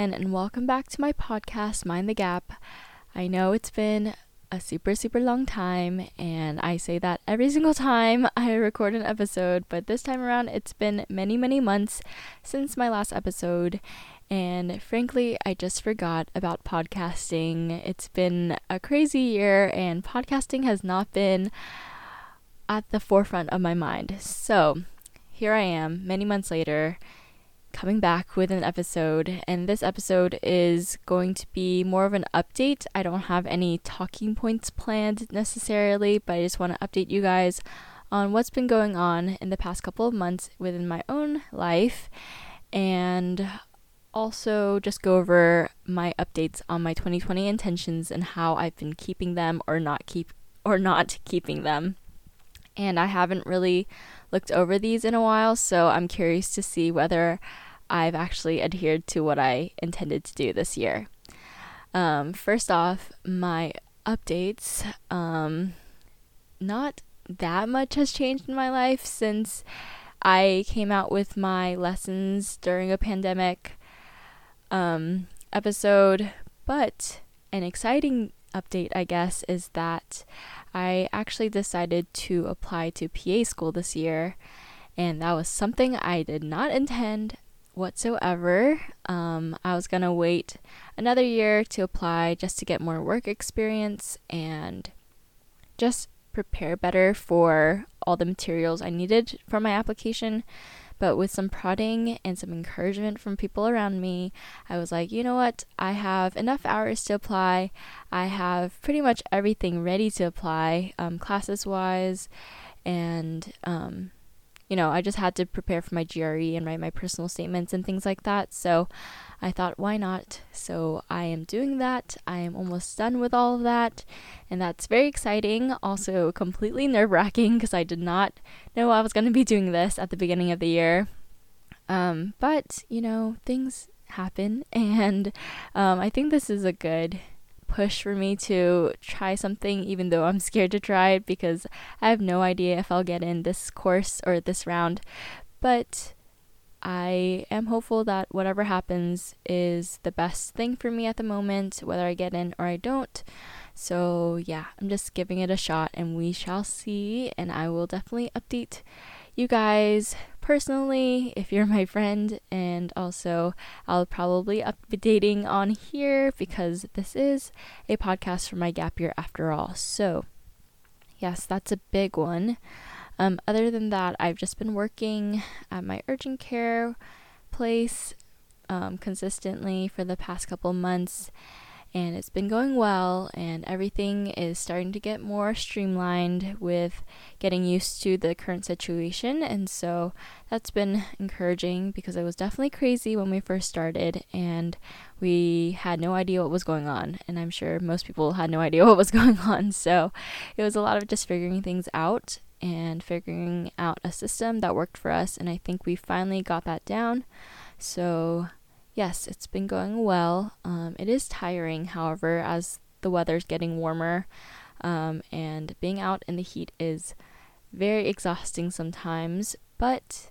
again, and welcome back to my podcast, Mind the Gap. I know it's been a super, super long time, and I say that every single time I record an episode, but this time around, it's been many, many months since my last episode, and frankly, I just forgot about podcasting. It's been a crazy year, and podcasting has not been at the forefront of my mind. So, here I am, many months later coming back with an episode, and this episode is going to be more of an update. I don't have any talking points planned necessarily, but I just want to update you guys on what's been going on in the past couple of months within my own life and also just go over my updates on my 2020 intentions and how I've been keeping them or not keep or not keeping them. And I haven't really looked over these in a while, so I'm curious to see whether I've actually adhered to what I intended to do this year. Um, first off, my updates. Um, not that much has changed in my life since I came out with my lessons during a pandemic um, episode, but an exciting update, I guess, is that I actually decided to apply to PA school this year, and that was something I did not intend whatsoever. Um, I was gonna wait another year to apply just to get more work experience and just prepare better for all the materials I needed for my application. But with some prodding and some encouragement from people around me, I was like, you know what? I have enough hours to apply. I have pretty much everything ready to apply, um, classes wise, and um, you know, I just had to prepare for my GRE and write my personal statements and things like that. So I thought, why not? So I am doing that. I am almost done with all of that. And that's very exciting. Also, completely nerve wracking because I did not know I was going to be doing this at the beginning of the year. Um, but, you know, things happen. And um, I think this is a good push for me to try something, even though I'm scared to try it because I have no idea if I'll get in this course or this round. But I am hopeful that whatever happens is the best thing for me at the moment, whether I get in or I don't. So, yeah, I'm just giving it a shot and we shall see. And I will definitely update you guys personally if you're my friend, and also I'll probably updating on here because this is a podcast for my gap year after all. So, yes, that's a big one. Um, other than that, I've just been working at my urgent care place um, consistently for the past couple months and it's been going well and everything is starting to get more streamlined with getting used to the current situation. And so that's been encouraging because it was definitely crazy when we first started and we had no idea what was going on. And i'm sure most people had no idea what was going on. So it was a lot of just figuring things out and figuring out a system that worked for us and i think we finally got that down. So yes, it's been going well. Um, it is tiring, however, as the weather's getting warmer, um, and being out in the heat is very exhausting sometimes. But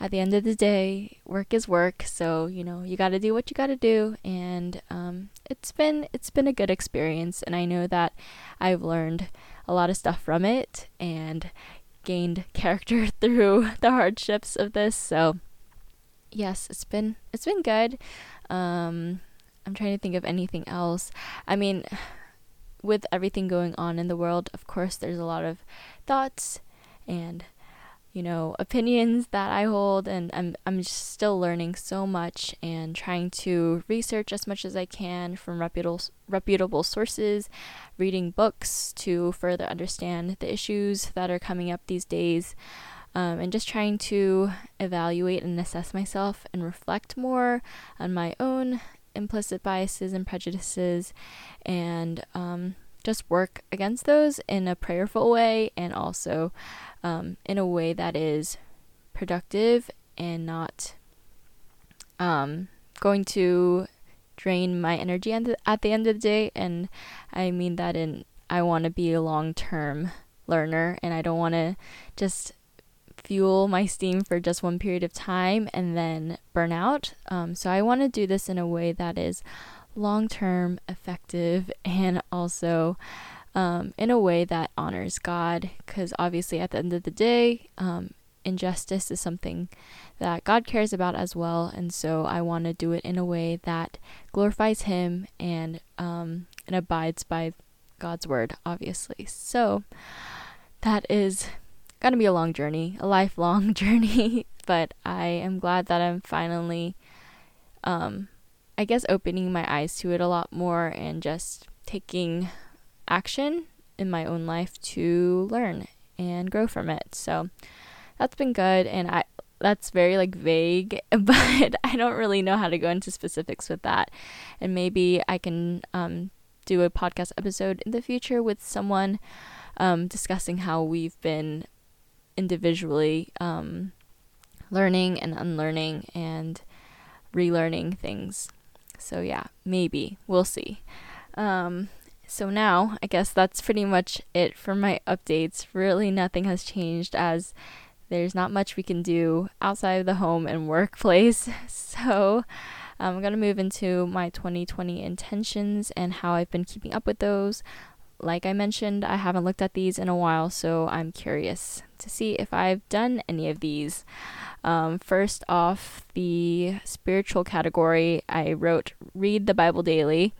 at the end of the day, work is work, so you know you got to do what you got to do, and um, it's been it's been a good experience, and I know that I've learned a lot of stuff from it and gained character through the hardships of this. So yes, it's been it's been good. Um, I'm trying to think of anything else. I mean, with everything going on in the world, of course, there's a lot of thoughts and you know opinions that I hold, and I'm I'm just still learning so much and trying to research as much as I can from reputable reputable sources, reading books to further understand the issues that are coming up these days um, and just trying to evaluate and assess myself and reflect more on my own implicit biases and prejudices and um, just work against those in a prayerful way and also um, in a way that is productive and not um, going to drain my energy at the end of the day. And I mean that in I want to be a long term learner and I don't want to just fuel my steam for just one period of time and then burn out. Um, so I want to do this in a way that is long term, effective, and also um, in a way that honors God. Because obviously, at the end of the day, um, injustice is something that God cares about as well. And so I want to do it in a way that glorifies Him and um, and abides by God's word, obviously. So that is to be a long journey, a lifelong journey. but I am glad that I'm finally, um, I guess, opening my eyes to it a lot more and just taking action in my own life to learn and grow from it. So that's been good and I that's very like vague, but I don't really know how to go into specifics with that. And maybe I can um, do a podcast episode in the future with someone um, discussing how we've been individually um, learning and unlearning and relearning things. So yeah, maybe we'll see. Um, so now I guess that's pretty much it for my updates. Really, nothing has changed as there's not much we can do outside of the home and workplace. So I'm going to move into my 2020 intentions and how I've been keeping up with those. Like I mentioned, I haven't looked at these in a while, so I'm curious to see if I've done any of these. Um, first off, the spiritual category, I wrote read the Bible daily,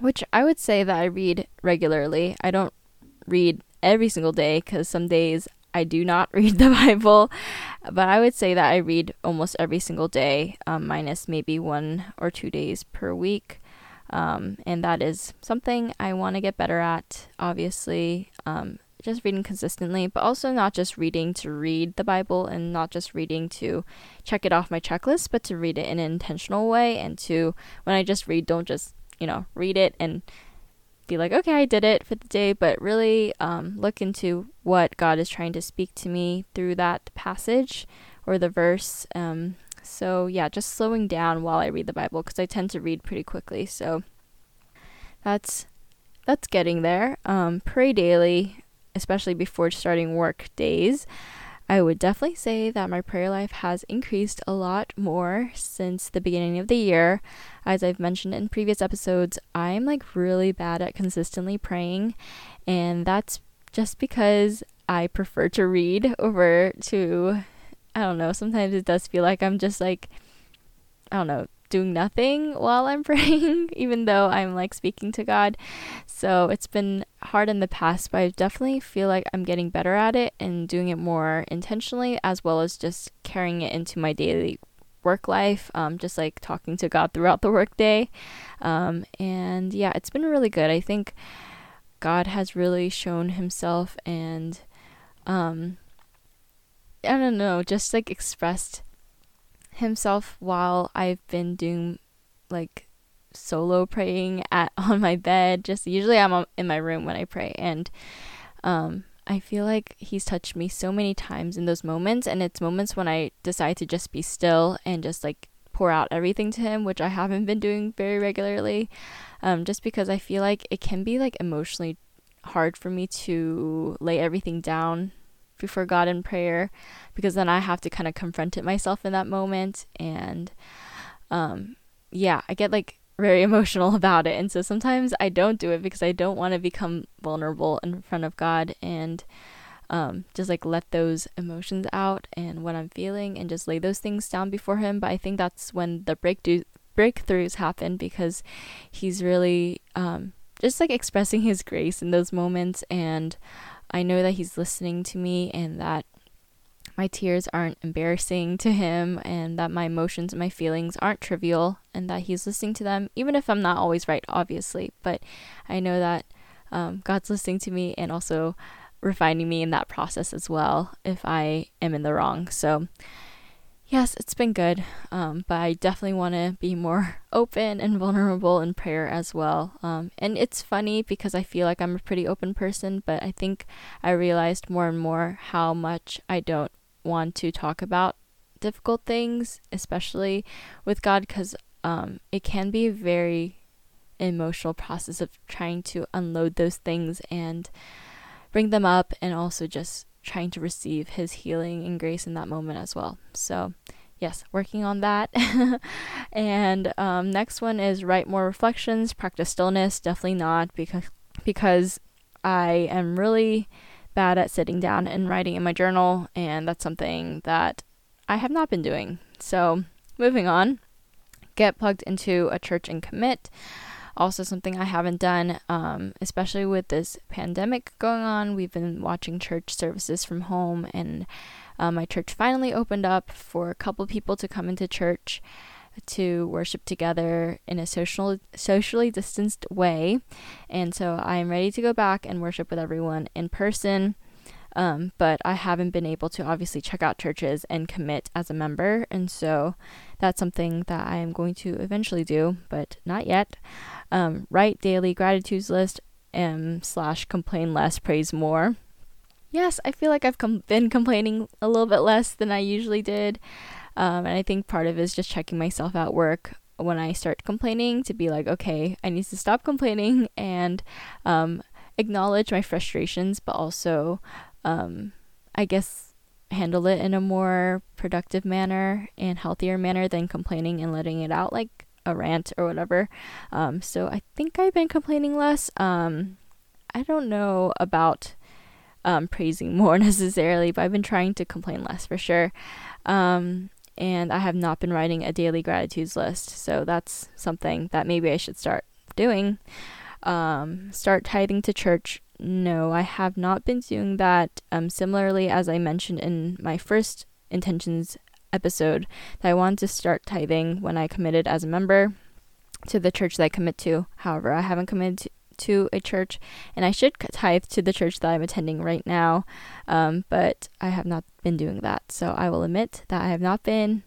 which I would say that I read regularly. I don't read every single day because some days I do not read the Bible, but I would say that I read almost every single day, um, minus maybe one or two days per week. Um, and that is something I want to get better at, obviously. Um, just reading consistently, but also not just reading to read the Bible and not just reading to check it off my checklist, but to read it in an intentional way. And to, when I just read, don't just, you know, read it and be like, okay, I did it for the day, but really um, look into what God is trying to speak to me through that passage or the verse. Um, so, yeah, just slowing down while I read the Bible because I tend to read pretty quickly. So, that's that's getting there. Um, pray daily, especially before starting work days. I would definitely say that my prayer life has increased a lot more since the beginning of the year. As I've mentioned in previous episodes, I'm like really bad at consistently praying, and that's just because I prefer to read over to I don't know, sometimes it does feel like I'm just like I don't know, doing nothing while I'm praying, even though I'm like speaking to God. So it's been hard in the past, but I definitely feel like I'm getting better at it and doing it more intentionally, as well as just carrying it into my daily work life, um, just like talking to God throughout the workday. Um, and yeah, it's been really good. I think God has really shown Himself and um, I don't know, just like expressed himself while I've been doing like solo praying at on my bed. Just usually I'm in my room when I pray and um I feel like he's touched me so many times in those moments and it's moments when I decide to just be still and just like pour out everything to him, which I haven't been doing very regularly. Um just because I feel like it can be like emotionally hard for me to lay everything down before God in prayer because then I have to kind of confront it myself in that moment and um yeah, I get like very emotional about it and so sometimes I don't do it because I don't want to become vulnerable in front of God and um just like let those emotions out and what I'm feeling and just lay those things down before him but I think that's when the breakthrough breakthroughs happen because he's really um just like expressing his grace in those moments and I know that He's listening to me and that my tears aren't embarrassing to Him and that my emotions and my feelings aren't trivial and that He's listening to them, even if I'm not always right, obviously. But I know that um, God's listening to me and also refining me in that process as well if I am in the wrong. So, yes, it's been good, um, but I definitely want to be more open and vulnerable in prayer as well. Um, and it's funny because I feel like I'm a pretty open person, but I think I realized more and more how much I don't want to talk about difficult things, especially with God, because um, it can be a very emotional process of trying to unload those things and bring them up and also just trying to receive His healing and grace in that moment as well. So, yes, working on that. and um, next one is write more reflections, practice stillness. Definitely not because because I am really bad at sitting down and writing in my journal, and that's something that I have not been doing. So, moving on, get plugged into a church and commit. Also, something I haven't done, um, especially with this pandemic going on. We've been watching church services from home, and uh, my church finally opened up for a couple people to come into church to worship together in a social socially distanced way. And so I am ready to go back and worship with everyone in person. Um, but I haven't been able to obviously check out churches and commit as a member. And so that's something that I am going to eventually do, but not yet. Um, write daily gratitudes list um, slash complain less, praise more. Yes, I feel like I've com- been complaining a little bit less than I usually did. Um, and I think part of it is just checking myself at work when I start complaining to be like, okay, I need to stop complaining and um, acknowledge my frustrations, but also, um, I guess, handle it in a more productive manner and healthier manner than complaining and letting it out like a rant or whatever. Um, so I think I've been complaining less. Um, I don't know about um, praising more necessarily, but I've been trying to complain less for sure. Um, and I have not been writing a daily gratitudes list. So that's something that maybe I should start doing. Um, start tithing to church. No, I have not been doing that. Um, similarly, as I mentioned in my first intentions episode, that I wanted to start tithing when I committed as a member to the church that I commit to. However, I haven't committed to, a church, and I should tithe to the church that I'm attending right now, um, but I have not been doing that. So I will admit that I have not been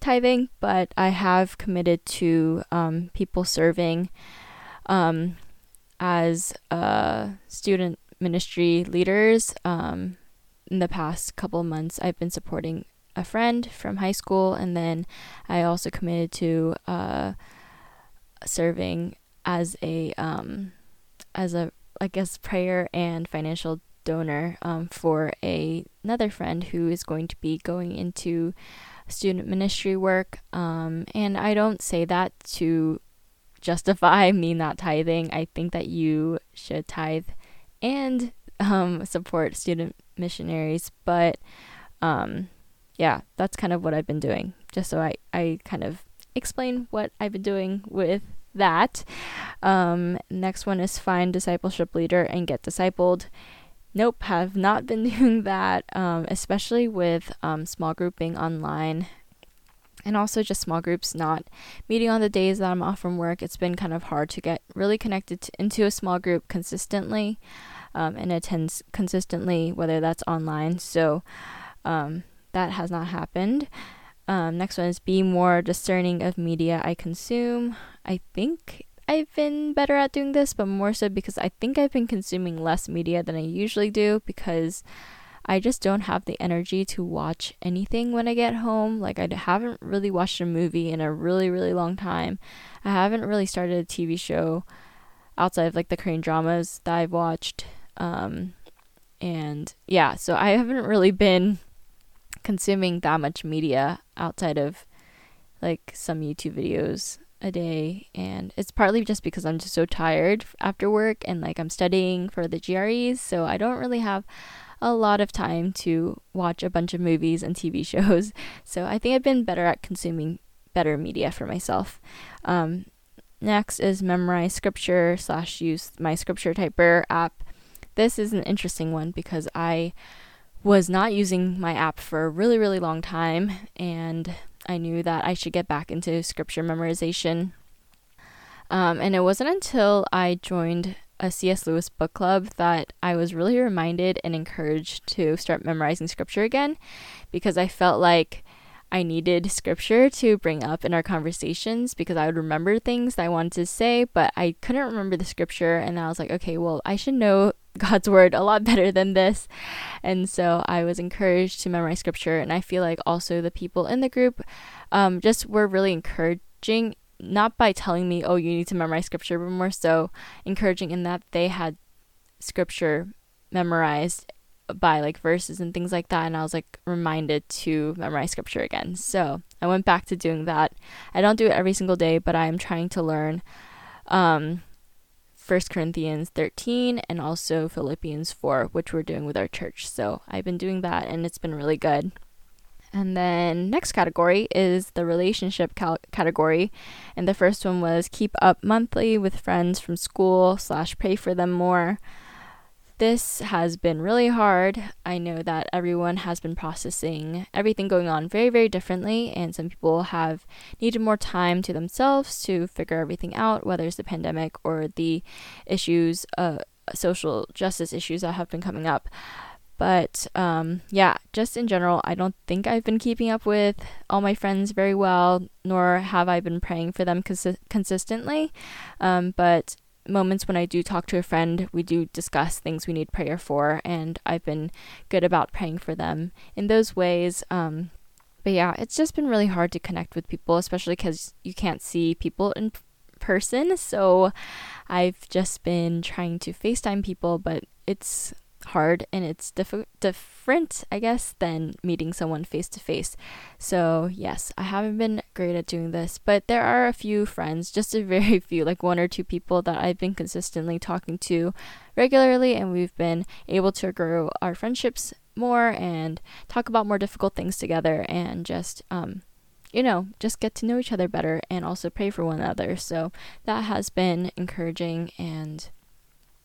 tithing, but I have committed to um, people serving um, as uh, student ministry leaders. Um, in the past couple months, I've been supporting a friend from high school, and then I also committed to uh, serving as a um, as a I guess prayer and financial donor um, for a another friend who is going to be going into student ministry work. Um, and I don't say that to justify me not tithing. I think that you should tithe and um, support student missionaries. But um, yeah, that's kind of what I've been doing. Just so I, I kind of explain what I've been doing with that. Um, next one is find discipleship leader and get discipled. Nope, have not been doing that, um, especially with um, small group being online and also just small groups not meeting on the days that I'm off from work. It's been kind of hard to get really connected to, into a small group consistently um, and attend consistently, whether that's online. So um, that has not happened. Um, next one is be more discerning of media I consume. I think I've been better at doing this, but more so because I think I've been consuming less media than I usually do because I just don't have the energy to watch anything when I get home. Like, I haven't really watched a movie in a really, really long time. I haven't really started a TV show outside of like the Korean dramas that I've watched. Um, and yeah, so I haven't really been consuming that much media outside of like some YouTube videos a day and it's partly just because I'm just so tired after work and like I'm studying for the GREs so I don't really have a lot of time to watch a bunch of movies and TV shows. So I think I've been better at consuming better media for myself. Um, next is memorize scripture slash use my scripture typer app. This is an interesting one because I was not using my app for a really really long time and I knew that I should get back into scripture memorization. Um, and it wasn't until I joined a C.S. Lewis book club that I was really reminded and encouraged to start memorizing scripture again because I felt like I needed scripture to bring up in our conversations because I would remember things that I wanted to say, but I couldn't remember the scripture. And I was like, okay, well, I should know God's word a lot better than this. And so I was encouraged to memorize scripture. And I feel like also the people in the group um, just were really encouraging, not by telling me, oh, you need to memorize scripture, but more so encouraging in that they had scripture memorized by like verses and things like that and I was like reminded to memorize scripture again. So, I went back to doing that. I don't do it every single day, but I am trying to learn um 1 Corinthians 13 and also Philippians 4, which we're doing with our church. So, I've been doing that and it's been really good. And then next category is the relationship cal- category, and the first one was keep up monthly with friends from school slash pray for them more. This has been really hard. I know that everyone has been processing everything going on very, very differently, and some people have needed more time to themselves to figure everything out, whether it's the pandemic or the issues, uh, social justice issues that have been coming up. But um, yeah, just in general, I don't think I've been keeping up with all my friends very well, nor have I been praying for them cons- consistently. Um, but moments when I do talk to a friend, we do discuss things we need prayer for, and I've been good about praying for them in those ways. Um, but yeah, it's just been really hard to connect with people, especially because you can't see people in person. So I've just been trying to FaceTime people, but it's hard and it's diff- different, I guess, than meeting someone face to face. So, yes, I haven't been great at doing this, but there are a few friends, just a very few, like one or two people that I've been consistently talking to regularly, and we've been able to grow our friendships more and talk about more difficult things together and just, um, you know, just get to know each other better and also pray for one another. So that has been encouraging and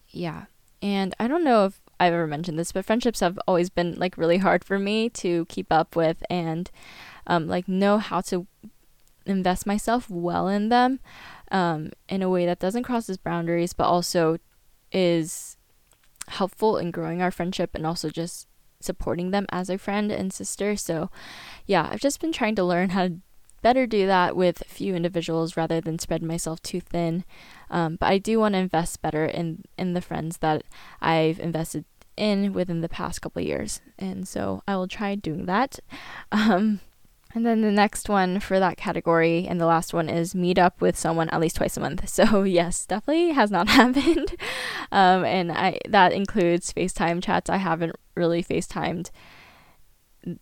yeah. And I don't know if I've ever mentioned this, but friendships have always been like really hard for me to keep up with and um, like know how to invest myself well in them um, in a way that doesn't cross those boundaries, but also is helpful in growing our friendship and also just supporting them as a friend and sister. So, yeah, I've just been trying to learn how to better do that with a few individuals rather than spread myself too thin. Um, but I do want to invest better in in the friends that I've invested in within the past couple years, and so I will try doing that. Um, and then the next one for that category and the last one is meet up with someone at least twice a month. So yes, definitely has not happened. Um, and I that includes FaceTime chats. I haven't really FaceTimed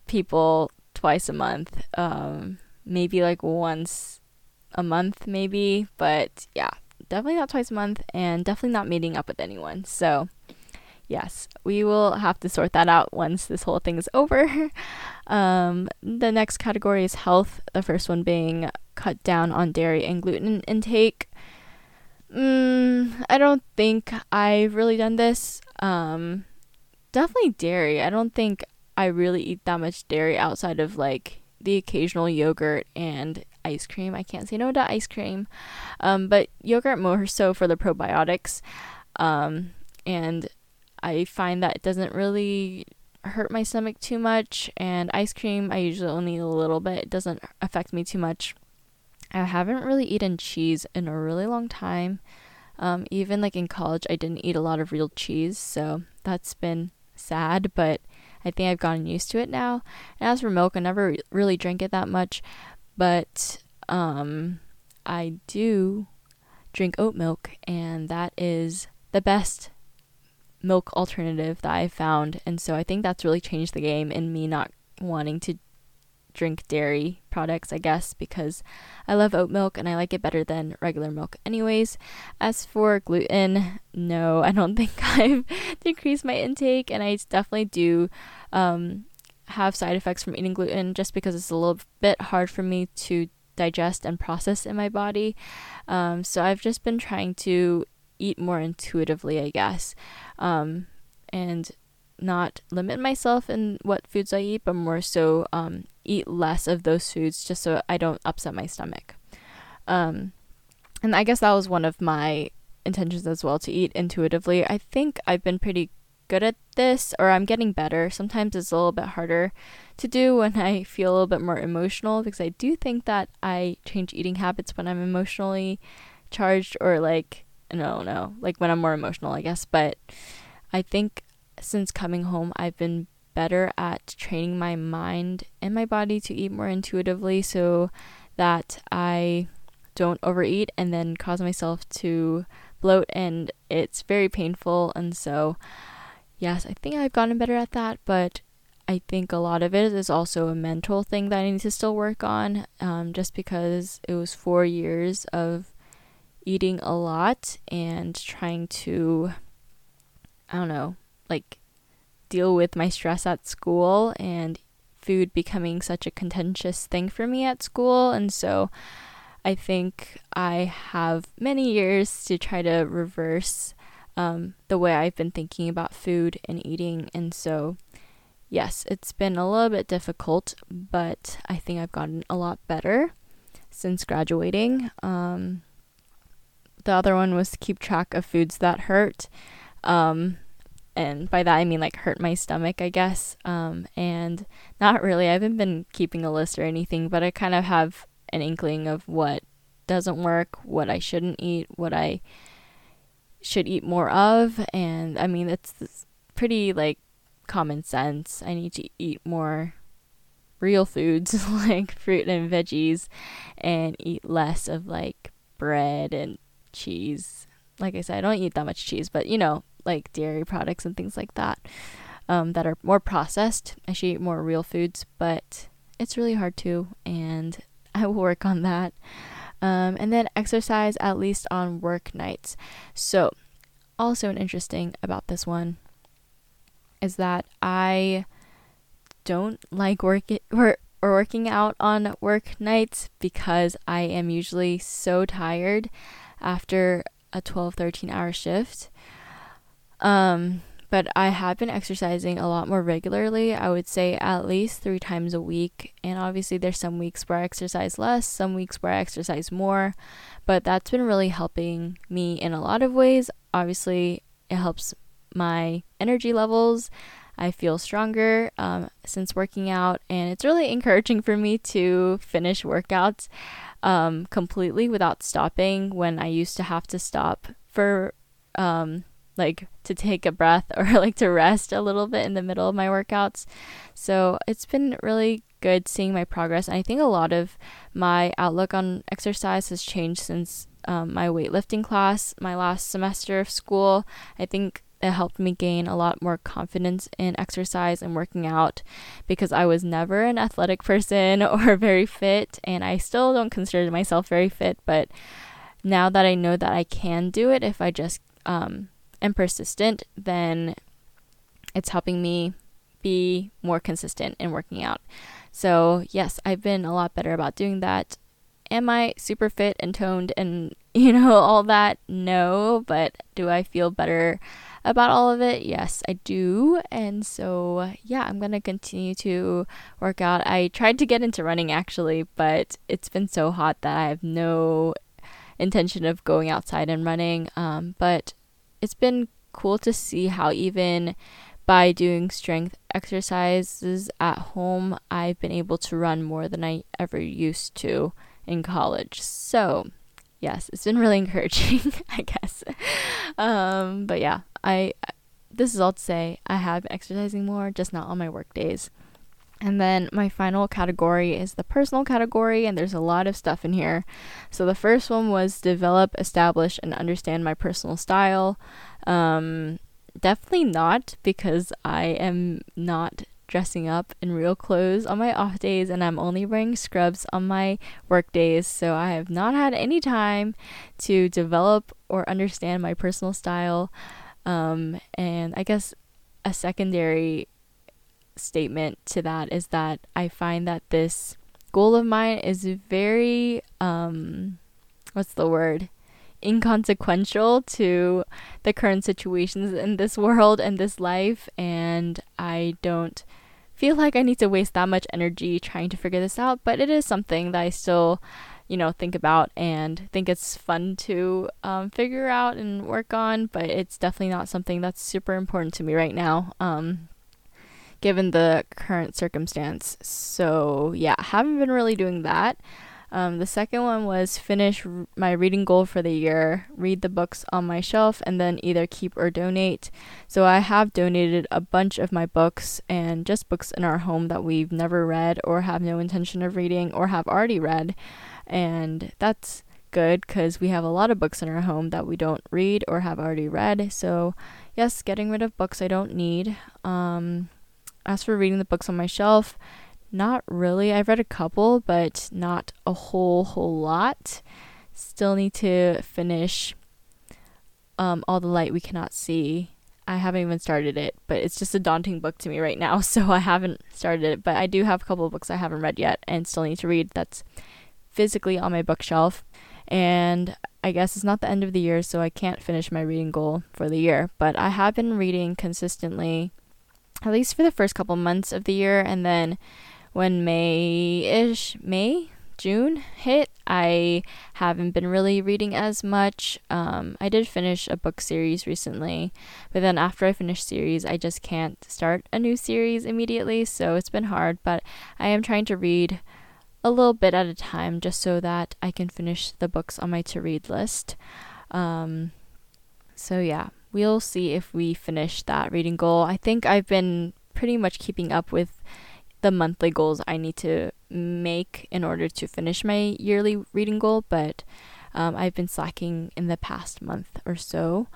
people twice a month. Um, maybe like once a month, maybe. But yeah, definitely not twice a month and definitely not meeting up with anyone. So, yes, we will have to sort that out once this whole thing is over. um, the next category is health, the first one being cut down on dairy and gluten intake. Mm, I don't think I've really done this. Um, definitely dairy. I don't think I really eat that much dairy outside of like the occasional yogurt and ice cream. I can't say no to ice cream, um, but yogurt more so for the probiotics. Um, and I find that it doesn't really hurt my stomach too much. And ice cream, I usually only eat a little bit, it doesn't affect me too much. I haven't really eaten cheese in a really long time. Um, even like in college, I didn't eat a lot of real cheese, so that's been sad, but I think I've gotten used to it now. And as for milk, I never really drank it that much, but um, I do drink oat milk, and that is the best milk alternative that I've found. And so I think that's really changed the game in me not wanting to drink dairy products, I guess, because I love oat milk and I like it better than regular milk. Anyways, as for gluten, no, I don't think I've decreased my intake, and I definitely do um, have side effects from eating gluten just because it's a little bit hard for me to digest and process in my body. Um, so I've just been trying to eat more intuitively, I guess. Um, and not limit myself in what foods I eat, but more so um, eat less of those foods just so I don't upset my stomach. Um, and I guess that was one of my intentions as well to eat intuitively. I think I've been pretty good at this, or I'm getting better. Sometimes it's a little bit harder to do when I feel a little bit more emotional because I do think that I change eating habits when I'm emotionally charged, or like, no, no, like when I'm more emotional, I guess. But I think since coming home, I've been better at training my mind and my body to eat more intuitively so that I don't overeat and then cause myself to bloat and it's very painful and so yes, I think I've gotten better at that, but I think a lot of it is also a mental thing that I need to still work on, um, just because it was four years of eating a lot and trying to, I don't know, like deal with my stress at school and food becoming such a contentious thing for me at school. And so I think I have many years to try to reverse um, the way I've been thinking about food and eating. And so, yes, it's been a little bit difficult, but I think I've gotten a lot better since graduating. Um, the other one was to keep track of foods that hurt. Um, and by that I mean like hurt my stomach, I guess. Um, and not really. I haven't been keeping a list or anything, but I kind of have an inkling of what doesn't work, what I shouldn't eat, what I should eat more of, and I mean it's pretty like common sense. I need to eat more real foods like fruit and veggies and eat less of like bread and cheese. Like I said, I don't eat that much cheese, but you know, like dairy products and things like that um, that are more processed. I should eat more real foods, but it's really hard to, and I will work on that. Um, and then exercise at least on work nights. So, also an interesting about this one is that I don't like working or, or working out on work nights because I am usually so tired after a 12 13 hour shift um, but I have been exercising a lot more regularly. I would say at least three times a week. And obviously, there's some weeks where I exercise less, some weeks where I exercise more. But that's been really helping me in a lot of ways. Obviously, it helps my energy levels. I feel stronger um, since working out, and it's really encouraging for me to finish workouts um, completely without stopping when I used to have to stop for um, like to take a breath or like to rest a little bit in the middle of my workouts. So it's been really good seeing my progress. And I think a lot of my outlook on exercise has changed since um, my weightlifting class, my last semester of school. I think it helped me gain a lot more confidence in exercise and working out because I was never an athletic person or very fit, and I still don't consider myself very fit. But now that I know that I can do it if I just um, and persistent, then it's helping me be more consistent in working out. So, yes, I've been a lot better about doing that. Am I super fit and toned and, you know, all that? No, but do I feel better about all of it? Yes, I do. And so, yeah, I'm going to continue to work out. I tried to get into running actually, but it's been so hot that I have no intention of going outside and running. Um, but it's been cool to see how even by doing strength exercises at home, I've been able to run more than I ever used to in college. So, yes, it's been really encouraging, I guess. Um, but yeah, I this is all to say I have been exercising more, just not on my work days. And then my final category is the personal category, and there's a lot of stuff in here. So the first one was develop, establish, and understand my personal style. Um, definitely not because I am not dressing up in real clothes on my off days and I'm only wearing scrubs on my work days. So I have not had any time to develop or understand my personal style. Um, and I guess a secondary statement to that is that I find that this goal of mine is very um what's the word? inconsequential to the current situations in this world and this life and I don't feel like I need to waste that much energy trying to figure this out but it is something that I still you know think about and think it's fun to um, figure out and work on but it's definitely not something that's super important to me right now. Um, given the current circumstance. So, yeah, haven't been really doing that. Um, the second one was finish r- my reading goal for the year, read the books on my shelf, and then either keep or donate. So I have donated a bunch of my books and just books in our home that we've never read or have no intention of reading or have already read. And that's good because we have a lot of books in our home that we don't read or have already read. So yes, getting rid of books I don't need. Um, as for reading the books on my shelf, not really. I've read a couple, but not a whole whole lot. Still need to finish um, All the Light We Cannot See. I haven't even started it, but it's just a daunting book to me right now, so I haven't started it. But I do have a couple of books I haven't read yet and still need to read that's physically on my bookshelf. And I guess it's not the end of the year, so I can't finish my reading goal for the year. But I have been reading consistently, at least for the first couple months of the year, and then when May ish, May, June hit, I haven't been really reading as much. Um, I did finish a book series recently, but then after I finish series, I just can't start a new series immediately, so it's been hard. But I am trying to read a little bit at a time just so that I can finish the books on my to read list. Um, so, yeah, we'll see if we finish that reading goal. I think I've been pretty much keeping up with the monthly goals I need to make in order to finish my yearly reading goal, but um, I've been slacking in the past month or so.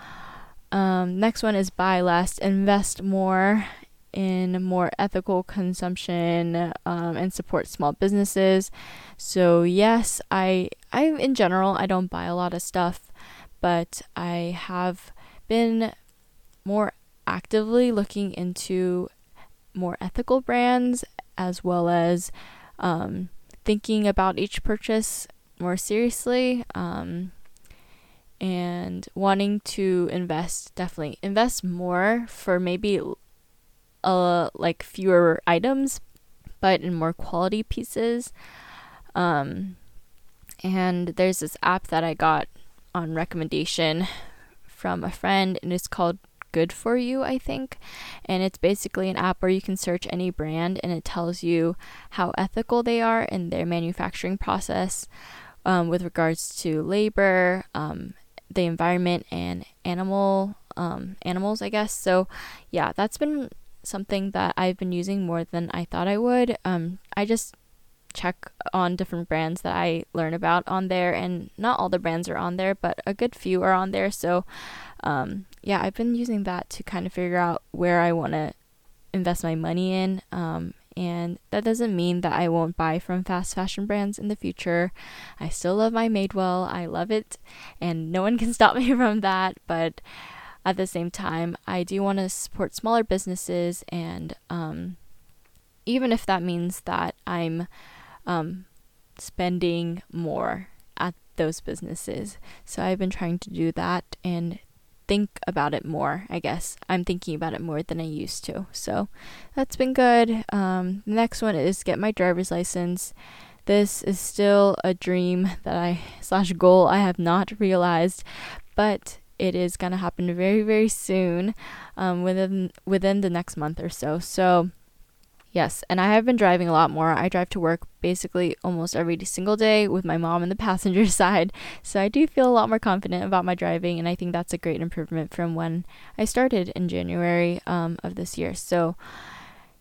Um, next one is buy less, invest more in more ethical consumption um, and support small businesses. So yes, I I in general I don't buy a lot of stuff, but I have been more actively looking into more ethical brands as well as um, thinking about each purchase more seriously um, and wanting to invest definitely invest more for maybe uh like fewer items but in more quality pieces. Um, and there's this app that I got on recommendation from a friend and it's called good for you, I think. And it's basically an app where you can search any brand and it tells you how ethical they are in their manufacturing process um, with regards to labor, um, the environment, and animal um, animals, I guess. So, yeah, that's been something that I've been using more than I thought I would. Um, I just check on different brands that I learn about on there, and not all the brands are on there, but a good few are on there. So, um, yeah, I've been using that to kind of figure out where I want to invest my money in. Um, and that doesn't mean that I won't buy from fast fashion brands in the future. I still love my Madewell. I love it, and no one can stop me from that. But at the same time, I do want to support smaller businesses, and um, even if that means that I'm um, spending more at those businesses. So I've been trying to do that and think about it more, I guess. I'm thinking about it more than I used to. So that's been good. Um, the next one is get my driver's license. This is still a dream that I slash goal I have not realized, but it is gonna happen very very soon, um, within within the next month or so. So Yes, and I have been driving a lot more. I drive to work basically almost every single day with my mom in the passenger side. So I do feel a lot more confident about my driving, and I think that's a great improvement from when I started in January um, of this year. So,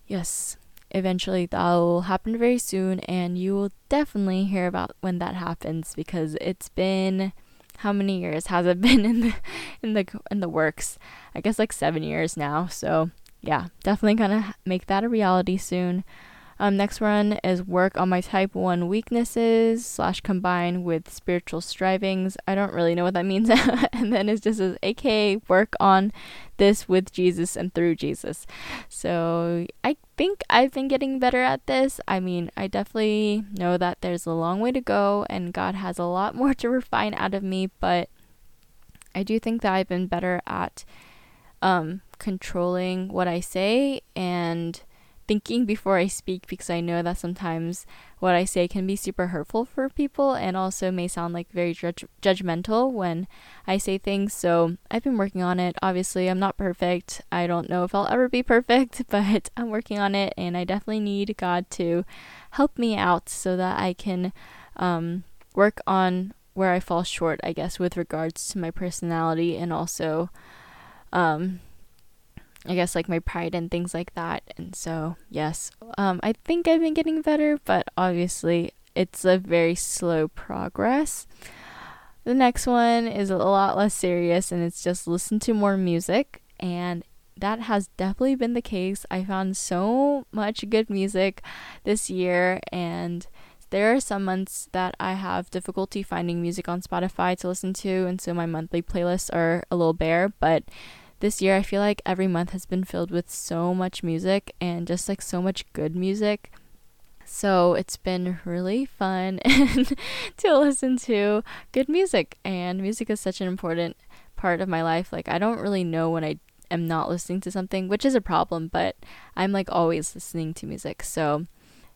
yes, eventually that will happen very soon, and you will definitely hear about when that happens because it's been how many years has it been in the in the in the works? I guess like 7 years now. So, yeah, definitely gonna make that a reality soon. Um, next one is work on my type 1 weaknesses slash combine with spiritual strivings. I don't really know what that means. and then it just says, aka work on this with Jesus and through Jesus. So I think I've been getting better at this. I mean, I definitely know that there's a long way to go and God has a lot more to refine out of me, but I do think that I've been better at um, controlling what I say and thinking before I speak because I know that sometimes what I say can be super hurtful for people and also may sound like very judge- judgmental when I say things. So I've been working on it. Obviously, I'm not perfect. I don't know if I'll ever be perfect, but I'm working on it and I definitely need God to help me out so that I can um, work on where I fall short, I guess, with regards to my personality and also um, I guess like my pride and things like that. And so, yes, um, I think I've been getting better, but obviously it's a very slow progress. The next one is a lot less serious and it's just listen to more music. and that has definitely been the case. I found so much good music this year, and there are some months that I have difficulty finding music on Spotify to listen to, and so my monthly playlists are a little bare. But this year, I feel like every month has been filled with so much music and just like so much good music. So it's been really fun to listen to good music, and music is such an important part of my life. Like, I don't really know when I am not listening to something, which is a problem, but I'm like always listening to music. So,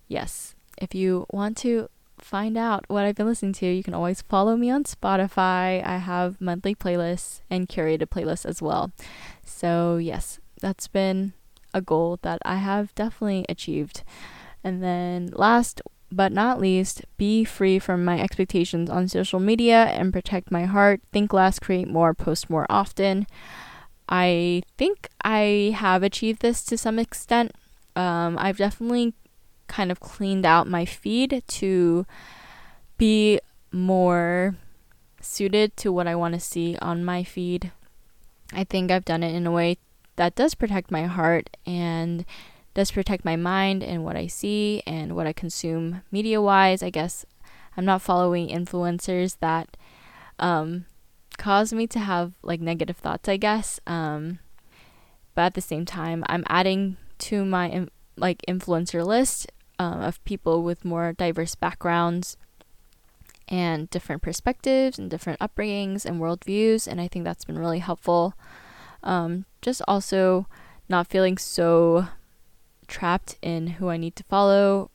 yes, if you want to find out what I've been listening to, you can always follow me on Spotify. I have monthly playlists and curated playlists as well. So, yes, that's been a goal that I have definitely achieved. And then last but not least, be free from my expectations on social media and protect my heart. Think less, create more, post more often. I think I have achieved this to some extent. Um, I've definitely kind of cleaned out my feed to be more suited to what I want to see on my feed. I think I've done it in a way that does protect my heart and does protect my mind and what I see and what I consume media wise. I guess I'm not following influencers that um, cause me to have like negative thoughts, I guess. Um, but at the same time, I'm adding to my like influencer list um, of people with more diverse backgrounds and different perspectives and different upbringings and worldviews, and I think that's been really helpful. Um, just also not feeling so trapped in who I need to follow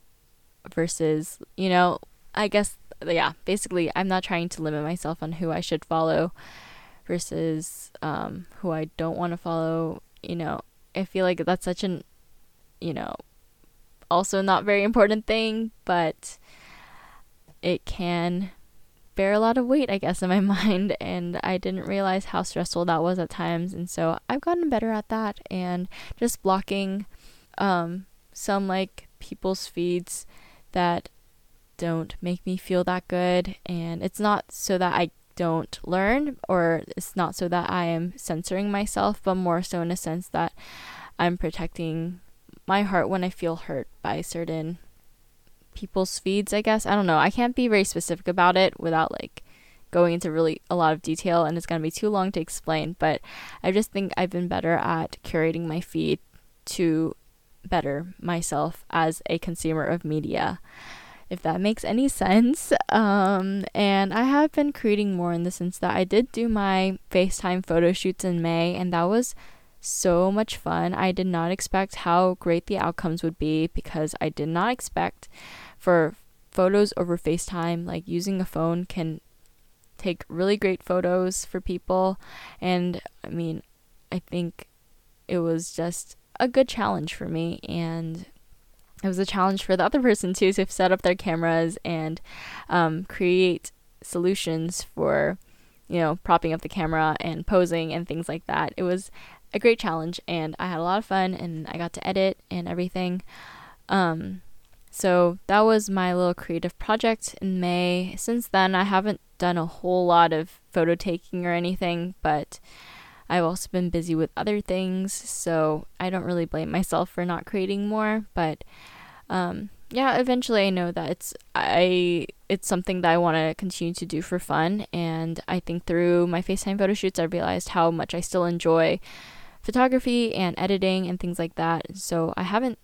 versus, you know, I guess, yeah, basically, I'm not trying to limit myself on who I should follow versus um, who I don't want to follow. You know, I feel like that's such an, you know, also not very important thing, but it can bear a lot of weight, I guess, in my mind. And I didn't realize how stressful that was at times. And so I've gotten better at that and just blocking um, some like people's feeds that don't make me feel that good. And it's not so that I don't learn or it's not so that I am censoring myself, but more so in a sense that I'm protecting my heart when I feel hurt by certain people's feeds, I guess. I don't know. I can't be very specific about it without like going into really a lot of detail and it's going to be too long to explain, but I just think I've been better at curating my feed to better myself as a consumer of media, if that makes any sense. Um, and I have been creating more in the sense that I did do my FaceTime photo shoots in May, and that was so much fun. I did not expect how great the outcomes would be because I did not expect for photos over FaceTime, like using a phone can take really great photos for people. And I mean, I think it was just a good challenge for me and it was a challenge for the other person too to set up their cameras and um, create solutions for you know propping up the camera and posing and things like that it was a great challenge and i had a lot of fun and i got to edit and everything um, so that was my little creative project in may since then i haven't done a whole lot of photo taking or anything but I've also been busy with other things, so I don't really blame myself for not creating more. But um, yeah, eventually I know that it's I it's something that I want to continue to do for fun, and I think through my FaceTime photo shoots, I realized how much I still enjoy photography and editing and things like that. So I haven't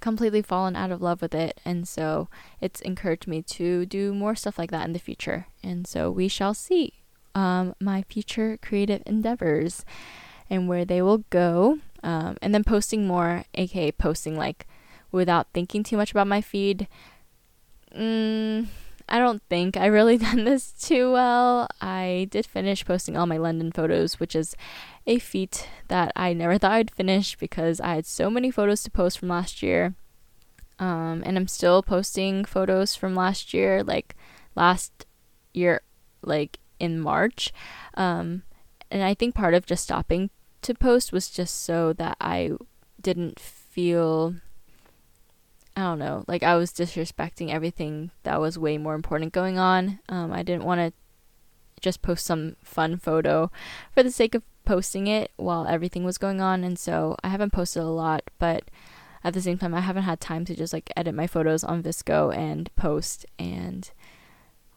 completely fallen out of love with it, and so it's encouraged me to do more stuff like that in the future. And so we shall see um, my future creative endeavors and where they will go. Um, and then posting more, aka posting like without thinking too much about my feed. Mm, I don't think I really done this too well. I did finish posting all my London photos, which is a feat that I never thought I'd finish because I had so many photos to post from last year. Um, and I'm still posting photos from last year, like last year, like in March. Um, and I think part of just stopping to post was just so that I didn't feel I don't know, like I was disrespecting everything that was way more important going on. Um, I didn't want to just post some fun photo for the sake of posting it while everything was going on, and so I haven't posted a lot, but at the same time, I haven't had time to just like edit my photos on VSCO and post and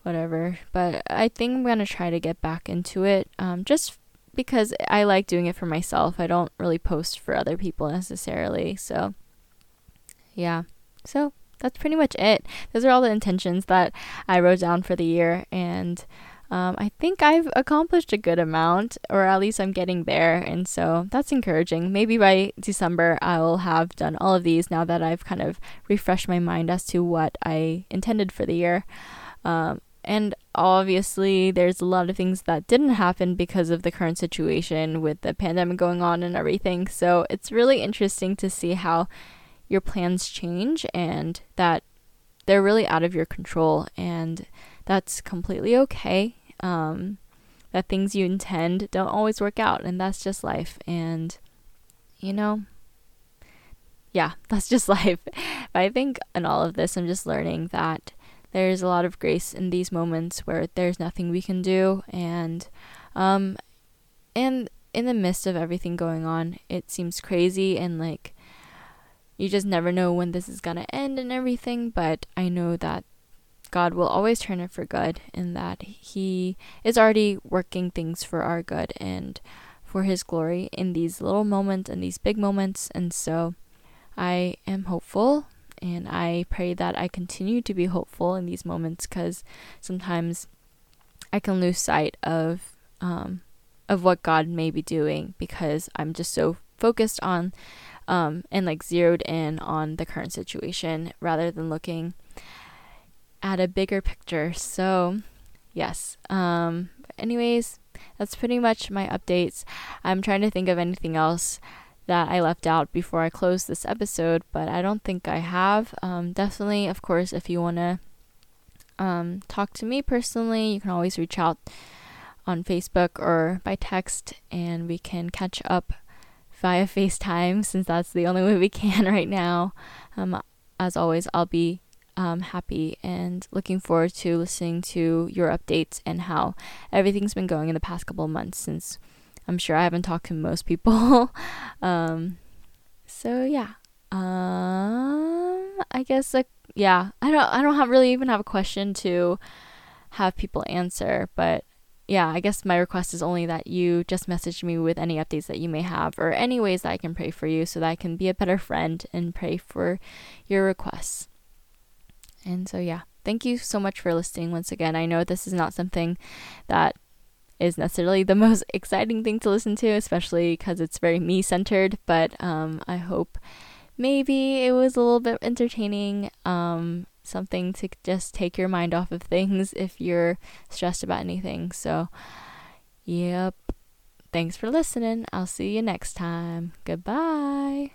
whatever. But I think I'm gonna try to get back into it, um, just because I like doing it for myself. I don't really post for other people necessarily, so yeah. So that's pretty much it. Those are all the intentions that I wrote down for the year, and um, I think I've accomplished a good amount, or at least I'm getting there, and so that's encouraging. Maybe by December, I'll have done all of these now that I've kind of refreshed my mind as to what I intended for the year. Um, and obviously, there's a lot of things that didn't happen because of the current situation with the pandemic going on and everything. So it's really interesting to see how your plans change and that they're really out of your control. And that's completely okay um, that things you intend don't always work out, and that's just life. And, you know, yeah, that's just life. But I think in all of this, I'm just learning that there's a lot of grace in these moments where there's nothing we can do, and, um, and in the midst of everything going on, it seems crazy and like you just never know when this is gonna end and everything. But I know that God will always turn it for good and that He is already working things for our good and for His glory in these little moments and these big moments. And so I am hopeful and I pray that I continue to be hopeful in these moments because sometimes I can lose sight of um, of what God may be doing because I'm just so focused on um, and like zeroed in on the current situation rather than looking at a bigger picture. So, yes. Um, anyways, that's pretty much my updates. I'm trying to think of anything else that I left out before I close this episode, but I don't think I have. Um, definitely, of course, if you want to um, talk to me personally, you can always reach out on Facebook or by text, and we can catch up via FaceTime since that's the only way we can right now. Um, as always, I'll be um, happy and looking forward to listening to your updates and how everything's been going in the past couple of months since I'm sure I haven't talked to most people. um, so yeah. Um, I guess like yeah, I don't I don't have really even have a question to have people answer, but yeah, I guess my request is only that you just message me with any updates that you may have or any ways that I can pray for you so that I can be a better friend and pray for your requests. And so, yeah, thank you so much for listening once again. I know this is not something that is necessarily the most exciting thing to listen to, especially because it's very me centered, but um, I hope maybe it was a little bit entertaining. Um, something to just take your mind off of things if you're stressed about anything. So, yep. Thanks for listening. I'll see you next time. Goodbye.